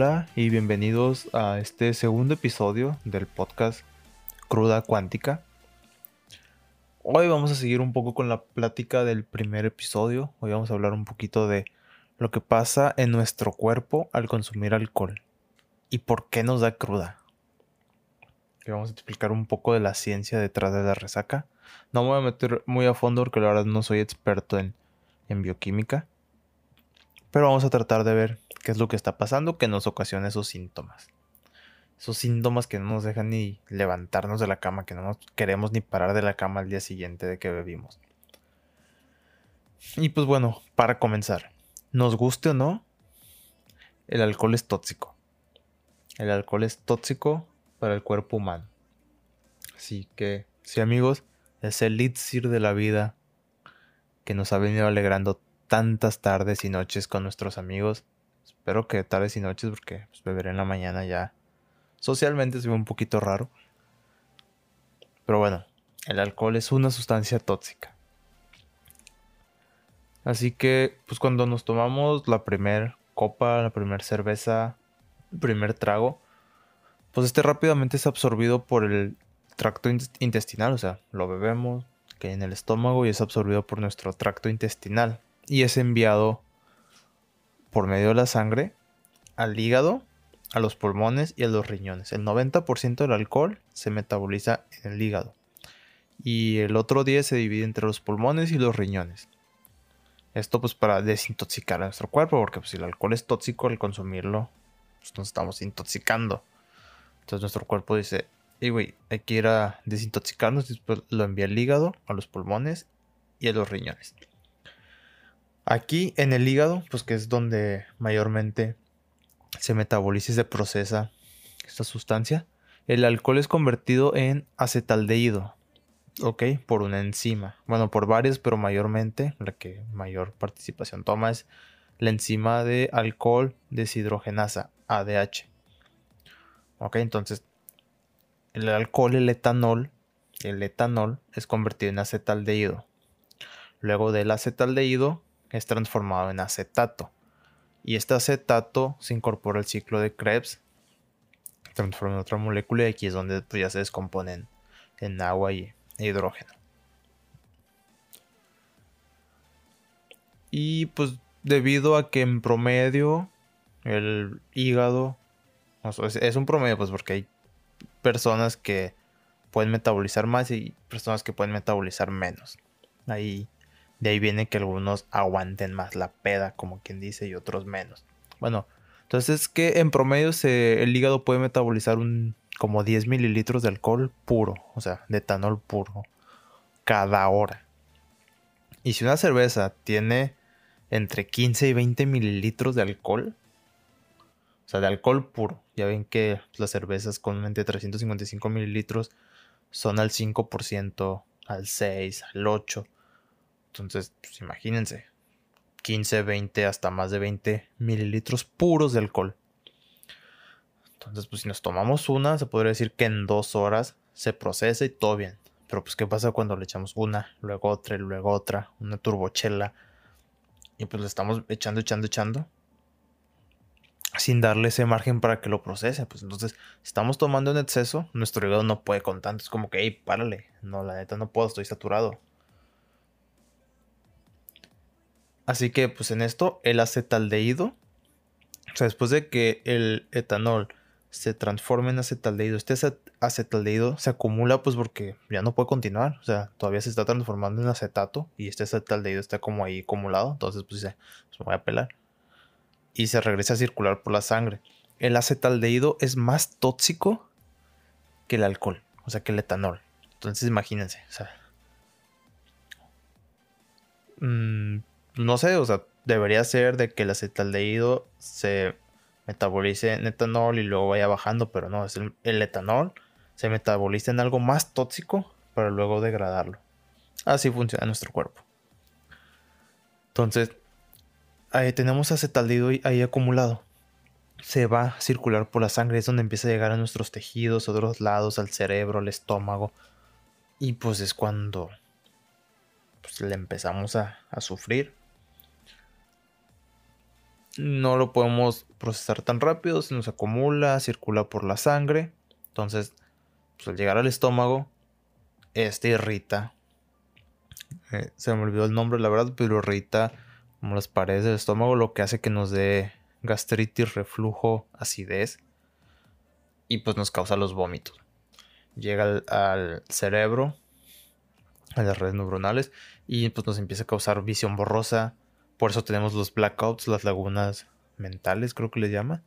Hola y bienvenidos a este segundo episodio del podcast Cruda Cuántica. Hoy vamos a seguir un poco con la plática del primer episodio. Hoy vamos a hablar un poquito de lo que pasa en nuestro cuerpo al consumir alcohol y por qué nos da cruda. Y vamos a explicar un poco de la ciencia detrás de la resaca. No me voy a meter muy a fondo porque la verdad no soy experto en bioquímica. Pero vamos a tratar de ver qué es lo que está pasando que nos ocasiona esos síntomas. Esos síntomas que no nos dejan ni levantarnos de la cama, que no nos queremos ni parar de la cama al día siguiente de que bebimos. Y pues bueno, para comenzar, nos guste o no, el alcohol es tóxico. El alcohol es tóxico para el cuerpo humano. Así que, sí amigos, es el elixir de la vida que nos ha venido alegrando tantas tardes y noches con nuestros amigos. Espero que tardes y noches porque pues, beberé en la mañana ya. Socialmente se ve un poquito raro. Pero bueno, el alcohol es una sustancia tóxica. Así que, pues cuando nos tomamos la primer copa, la primera cerveza, el primer trago, pues este rápidamente es absorbido por el tracto intestinal, o sea, lo bebemos, cae en el estómago y es absorbido por nuestro tracto intestinal y es enviado por medio de la sangre al hígado, a los pulmones y a los riñones. El 90% del alcohol se metaboliza en el hígado y el otro 10 se divide entre los pulmones y los riñones. Esto pues para desintoxicar a nuestro cuerpo, porque pues, si el alcohol es tóxico, al consumirlo, pues, nos estamos intoxicando. Entonces nuestro cuerpo dice, y güey, hay que ir a desintoxicarnos, y después lo envía al hígado, a los pulmones y a los riñones. Aquí en el hígado, pues que es donde mayormente se metaboliza y se procesa esta sustancia, el alcohol es convertido en acetaldehído, ¿ok? Por una enzima. Bueno, por varias, pero mayormente la que mayor participación toma es la enzima de alcohol deshidrogenasa, ADH. ¿Ok? Entonces, el alcohol, el etanol, el etanol es convertido en acetaldehído. Luego del acetaldehído es transformado en acetato. Y este acetato se incorpora al ciclo de Krebs, transforma en otra molécula y aquí es donde pues, ya se descomponen en agua y hidrógeno. Y pues debido a que en promedio el hígado es, un promedio pues porque hay personas que pueden metabolizar más y personas que pueden metabolizar menos. Ahí de ahí viene que algunos aguanten más la peda, como quien dice, y otros menos. Bueno, entonces es que en promedio el hígado puede metabolizar un como 10 mililitros de alcohol puro, o sea, de etanol puro, cada hora. Y si una cerveza tiene entre 15 y 20 mililitros de alcohol, o sea, de alcohol puro, ya ven que las cervezas con entre 355 mililitros son al 5%, al 6, al 8%. Entonces, pues imagínense, 15, 20, hasta más de 20 mililitros puros de alcohol. Entonces, pues si nos tomamos una, se podría decir que en dos horas se procesa y todo bien. Pero pues, ¿qué pasa cuando le echamos una, luego otra y luego otra, una turbochela? Y pues le estamos echando, echando, echando. Sin darle ese margen para que lo procese. Pues entonces, estamos tomando en exceso, nuestro hígado no puede con tanto. Es como que, hey, párale. No, la neta no puedo, estoy saturado. Así que pues en esto el acetaldehído, o sea, después de que el etanol se transforme en acetaldehído, este acetaldehído se acumula pues porque ya no puede continuar, o sea, todavía se está transformando en acetato y este acetaldehído está como ahí acumulado, entonces pues dice, pues voy a pelar y se regresa a circular por la sangre. El acetaldehído es más tóxico que el alcohol, o sea, que el etanol. Entonces imagínense, o sea, mmm, no sé, o sea, debería ser de que el acetaldehído se metabolice en etanol y luego vaya bajando, pero no, es el, etanol se metaboliza en algo más tóxico para luego degradarlo. Así funciona nuestro cuerpo. Entonces, ahí tenemos acetaldehído ahí acumulado. Se va a circular por la sangre, es donde empieza a llegar a nuestros tejidos, a otros lados, al cerebro, al estómago. Y pues es cuando pues, le empezamos a, a sufrir no lo podemos procesar tan rápido, se nos acumula, circula por la sangre. Entonces, pues al llegar al estómago, este irrita. Eh, se me olvidó el nombre, la verdad, pero irrita como las paredes del estómago, lo que hace que nos dé gastritis, reflujo, acidez y pues nos causa los vómitos. Llega al, al cerebro, a las redes neuronales y pues nos empieza a causar visión borrosa. Por eso tenemos los blackouts, las lagunas mentales, creo que le llama.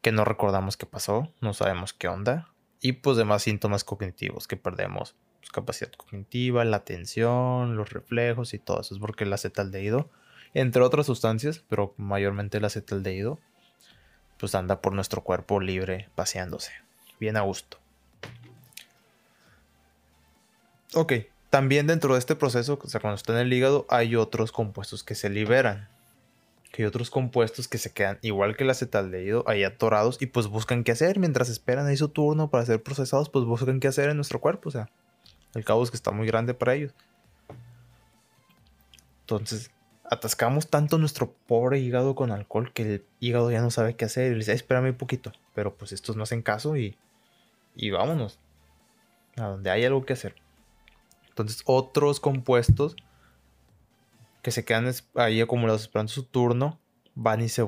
Que no recordamos qué pasó, no sabemos qué onda. Y pues demás síntomas cognitivos que perdemos. Pues, capacidad cognitiva, la atención, los reflejos y todo eso. Es porque el acetaldehído, entre otras sustancias, pero mayormente el acetaldehído, pues anda por nuestro cuerpo libre, paseándose. Bien a gusto. Ok, también dentro de este proceso, o sea, cuando está en el hígado, hay otros compuestos que se liberan. Que hay otros compuestos que se quedan igual que el acetaldehído ahí atorados y pues buscan qué hacer. Mientras esperan ahí su turno para ser procesados, pues buscan qué hacer en nuestro cuerpo, o sea, el caos que está muy grande para ellos. Entonces, atascamos tanto nuestro pobre hígado con alcohol que el hígado ya no sabe qué hacer. Y le dice, espérame un poquito, pero pues estos no hacen caso y, y vámonos. A donde hay algo que hacer. Entonces, otros compuestos que se quedan ahí acumulados esperando su turno, van y se,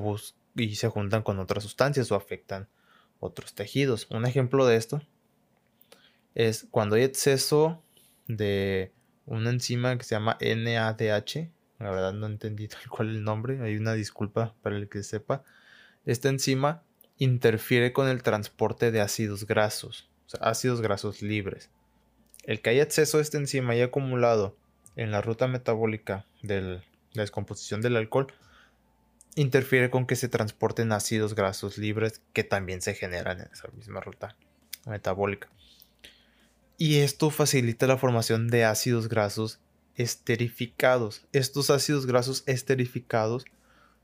y se juntan con otras sustancias o afectan otros tejidos. Un ejemplo de esto es cuando hay exceso de una enzima que se llama NADH. La verdad no entendí tal cual el nombre, hay una disculpa para el que sepa. Esta enzima interfiere con el transporte de ácidos grasos, o sea, ácidos grasos libres. El que haya exceso de esta enzima y acumulado en la ruta metabólica de la descomposición del alcohol interfiere con que se transporten ácidos grasos libres que también se generan en esa misma ruta metabólica. Y esto facilita la formación de ácidos grasos esterificados. Estos ácidos grasos esterificados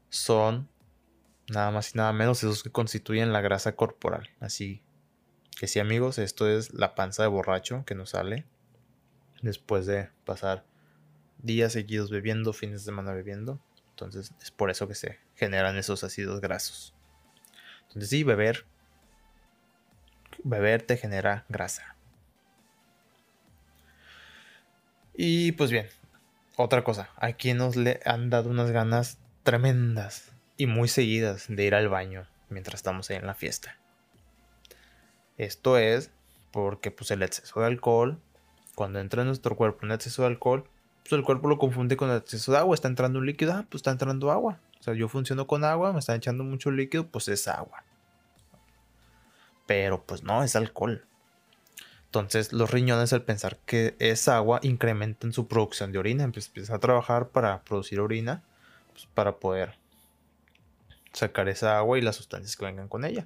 son nada más y nada menos esos que constituyen la grasa corporal. Así que sí amigos, esto es la panza de borracho que nos sale después de pasar días seguidos bebiendo, fines de semana bebiendo. Entonces es por eso que se generan esos ácidos grasos. Entonces sí, beber. Beber te genera grasa. Y pues bien, otra cosa. Aquí nos le han dado unas ganas tremendas y muy seguidas de ir al baño mientras estamos ahí en la fiesta. Esto es porque pues el exceso de alcohol, cuando entra en nuestro cuerpo un exceso de alcohol, pues el cuerpo lo confunde con el exceso de agua. Está entrando un líquido, ah, pues está entrando agua. O sea, yo funciono con agua, me están echando mucho líquido, pues es agua. Pero pues no, es alcohol. Entonces los riñones al pensar que es agua incrementan su producción de orina. empiezan a trabajar para producir orina, pues, para poder sacar esa agua y las sustancias que vengan con ella.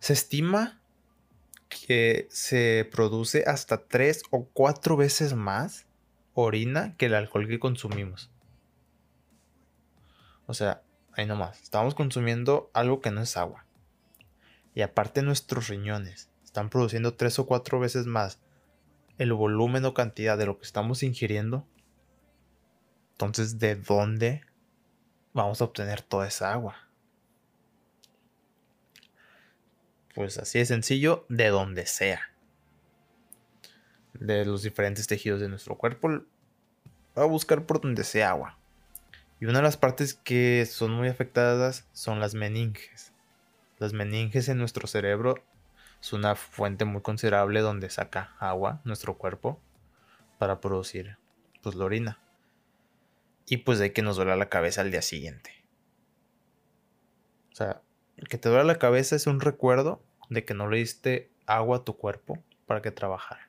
Se estima que se produce hasta tres o cuatro veces más orina que el alcohol que consumimos. O sea, ahí nomás, estamos consumiendo algo que no es agua. Y aparte nuestros riñones están produciendo tres o cuatro veces más el volumen o cantidad de lo que estamos ingiriendo. Entonces, ¿de dónde vamos a obtener toda esa agua? Pues así de sencillo, de donde sea de los diferentes tejidos de nuestro cuerpo, va a buscar por donde sea agua. Y una de las partes que son muy afectadas son las meninges. Las meninges en nuestro cerebro es una fuente muy considerable donde saca agua nuestro cuerpo para producir pues la orina. Y pues de que nos duele la cabeza al día siguiente. O sea, que te duele la cabeza es un recuerdo de que no le diste agua a tu cuerpo para que trabajara.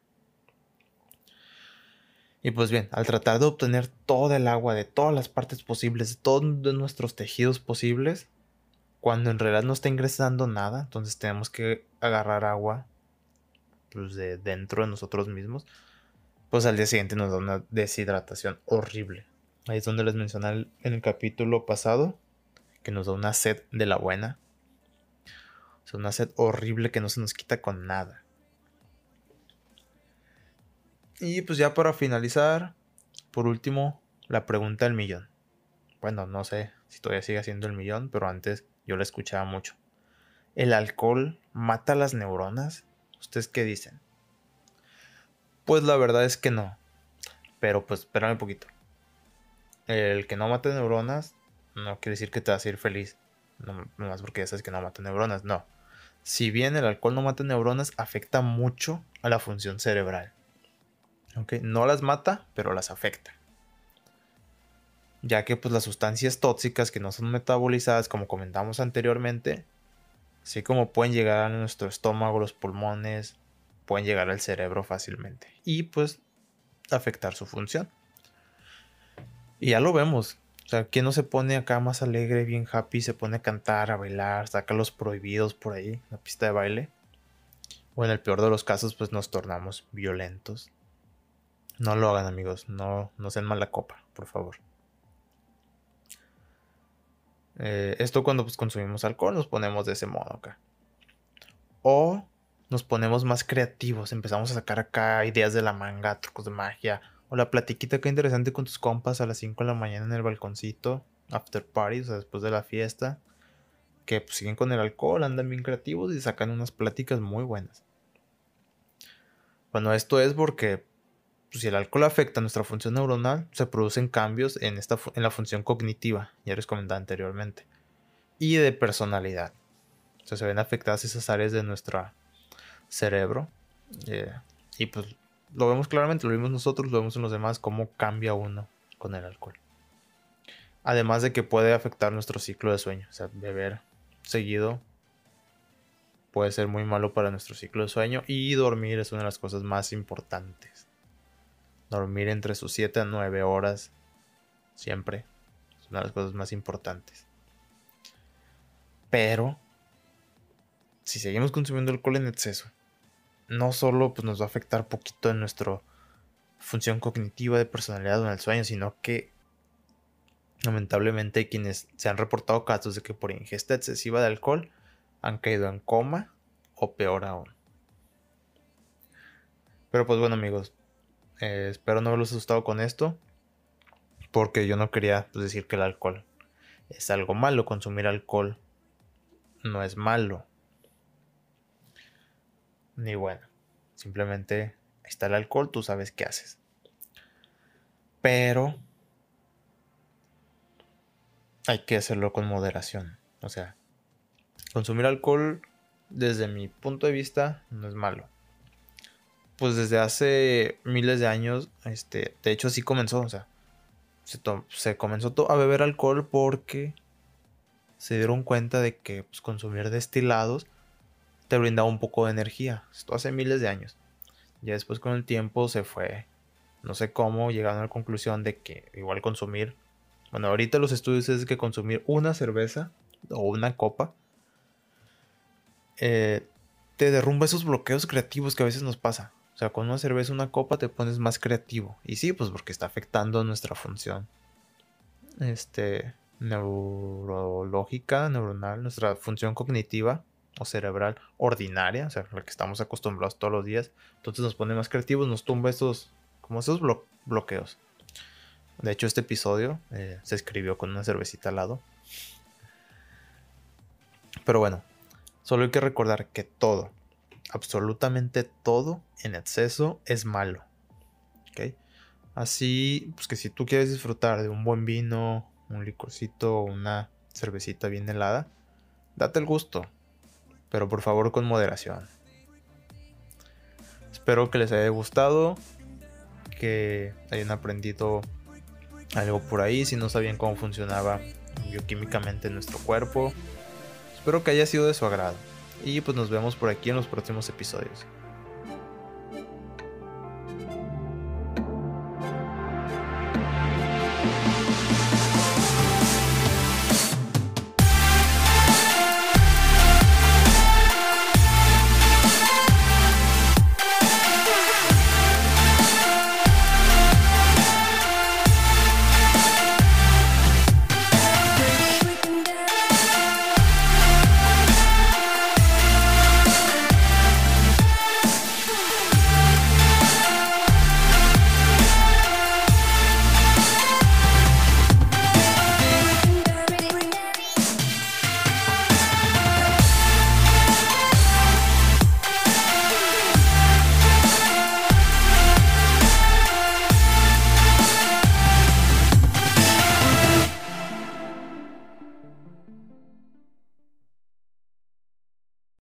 Y pues bien, al tratar de obtener todo el agua de todas las partes posibles, de todos nuestros tejidos posibles, cuando en realidad no está ingresando nada, entonces tenemos que agarrar agua pues, de dentro de nosotros mismos, pues al día siguiente nos da una deshidratación horrible. Ahí es donde les mencioné en el capítulo pasado que nos da una sed de la buena. Sea, una sed horrible que no se nos quita con nada. Y pues ya para finalizar, por último, la pregunta del millón. Bueno, no sé si todavía sigue siendo el millón, pero antes yo la escuchaba mucho. ¿El alcohol mata las neuronas? ¿Ustedes qué dicen? Pues la verdad es que no. Pero pues espérame un poquito. El que no mata neuronas no quiere decir que te vas a ir feliz. No, más porque ya sabes que no mata neuronas. No. Si bien el alcohol no mata neuronas, afecta mucho a la función cerebral. No las mata, pero las afecta. Ya que pues las sustancias tóxicas que no son metabolizadas, como comentamos anteriormente, así como pueden llegar a nuestro estómago, los pulmones, pueden llegar al cerebro fácilmente. Y pues afectar su función. Y ya lo vemos. O sea, ¿quién no se pone acá más alegre, bien happy, se pone a cantar, a bailar, saca los prohibidos por ahí, la pista de baile? O en el peor de los casos, pues nos tornamos violentos. No lo hagan, amigos. No, no sean mala copa, por favor. Eh, esto cuando pues, consumimos alcohol nos ponemos de ese modo acá. O nos ponemos más creativos, empezamos a sacar acá ideas de la manga, trucos de magia, o la platiquita que interesante con tus compas a las 5 de la mañana en el balconcito, after party, o sea, después de la fiesta, que pues, siguen con el alcohol, andan bien creativos y sacan unas pláticas muy buenas. Bueno, esto es porque pues, si el alcohol afecta nuestra función neuronal, se producen cambios en, esta, en la función cognitiva, ya les comentaba anteriormente, y de personalidad. O sea, se ven afectadas esas áreas de nuestro cerebro. Eh, y pues lo vemos claramente, lo vimos nosotros, lo vemos en los demás, cómo cambia uno con el alcohol. Además de que puede afectar nuestro ciclo de sueño. O sea, beber seguido puede ser muy malo para nuestro ciclo de sueño. Y dormir es una de las cosas más importantes. Dormir entre sus 7 a 9 horas siempre es una de las cosas más importantes. Pero, si seguimos consumiendo alcohol en exceso, no solo pues, nos va a afectar poquito en nuestra función cognitiva de personalidad en el sueño, sino que lamentablemente quienes se han reportado casos de que por ingesta excesiva de alcohol han caído en coma o peor aún. Pero pues bueno amigos, eh, espero no haberlos asustado con esto, porque yo no quería pues, decir que el alcohol es algo malo, consumir alcohol no es malo ni bueno. Simplemente está el alcohol, tú sabes qué haces. Pero hay que hacerlo con moderación. O sea, consumir alcohol desde mi punto de vista no es malo. Pues desde hace miles de años, este, de hecho así comenzó, o sea, se, comenzó a beber alcohol porque se dieron cuenta de que pues, consumir destilados te brindaba un poco de energía. Esto hace miles de años. Ya después con el tiempo se fue, no sé cómo, llegaron a la conclusión de que igual consumir, bueno, ahorita los estudios es que consumir una cerveza o una copa eh, te derrumba esos bloqueos creativos que a veces nos pasa. O sea, con una cerveza, una copa te pones más creativo. Y sí, pues porque está afectando nuestra función. Este, neurológica, neuronal, nuestra función cognitiva o cerebral ordinaria, o sea, la que estamos acostumbrados todos los días. Entonces nos pone más creativos, nos tumba esos, como esos bloqueos. De hecho, este episodio eh, se escribió con una cervecita al lado. Pero bueno, solo hay que recordar que todo, absolutamente todo en exceso es malo. ¿Ok? Así, pues que si tú quieres disfrutar de un buen vino, un licorcito, una cervecita bien helada, date el gusto, pero por favor con moderación. Espero que les haya gustado, que hayan aprendido algo por ahí, si no sabían cómo funcionaba bioquímicamente nuestro cuerpo. Espero que haya sido de su agrado. Y pues nos vemos por aquí en los próximos episodios.